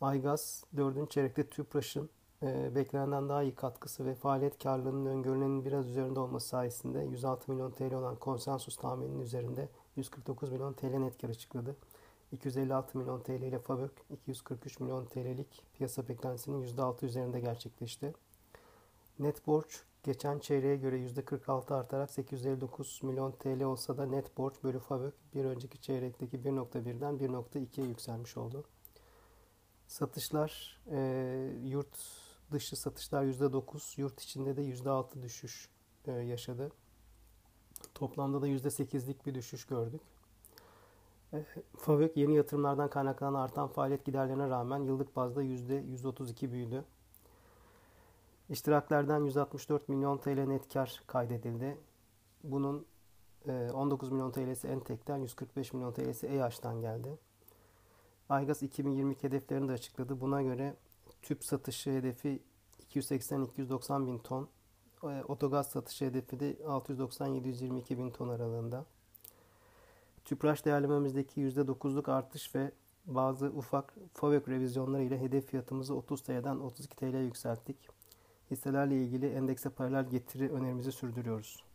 Aygaz 4. çeyrekte TÜPRAŞ'ın e, beklenenden daha iyi katkısı ve faaliyet karlılığının öngörülenin biraz üzerinde olması sayesinde 106 milyon TL olan konsensus tahmininin üzerinde 149 milyon TL net kar açıkladı. 256 milyon TL ile FAVÖK 243 milyon TL'lik piyasa beklentisinin %6 üzerinde gerçekleşti. Net borç geçen çeyreğe göre %46 artarak 859 milyon TL olsa da net borç bölü FAVÖK bir önceki çeyrekteki 1.1'den 1.2'ye yükselmiş oldu. Satışlar e, yurt dışı satışlar %9, yurt içinde de %6 düşüş e, yaşadı. Toplamda da %8'lik bir düşüş gördük. E, FAVÖK yeni yatırımlardan kaynaklanan artan faaliyet giderlerine rağmen yıllık bazda %132 büyüdü. İştiraklerden 164 milyon TL net kar kaydedildi. Bunun 19 e, milyon TL'si Entek'ten, 145 milyon TL'si EYAŞ'tan geldi. Aygaz 2022 hedeflerini de açıkladı. Buna göre tüp satışı hedefi 280-290 bin ton. E, otogaz satışı hedefi de 690-722 bin ton aralığında. Tüpraş değerlememizdeki %9'luk artış ve bazı ufak FAVÖK revizyonları ile hedef fiyatımızı 30 TL'den 32 TL'ye yükselttik. Hisselerle ilgili endekse paralel getiri önerimizi sürdürüyoruz.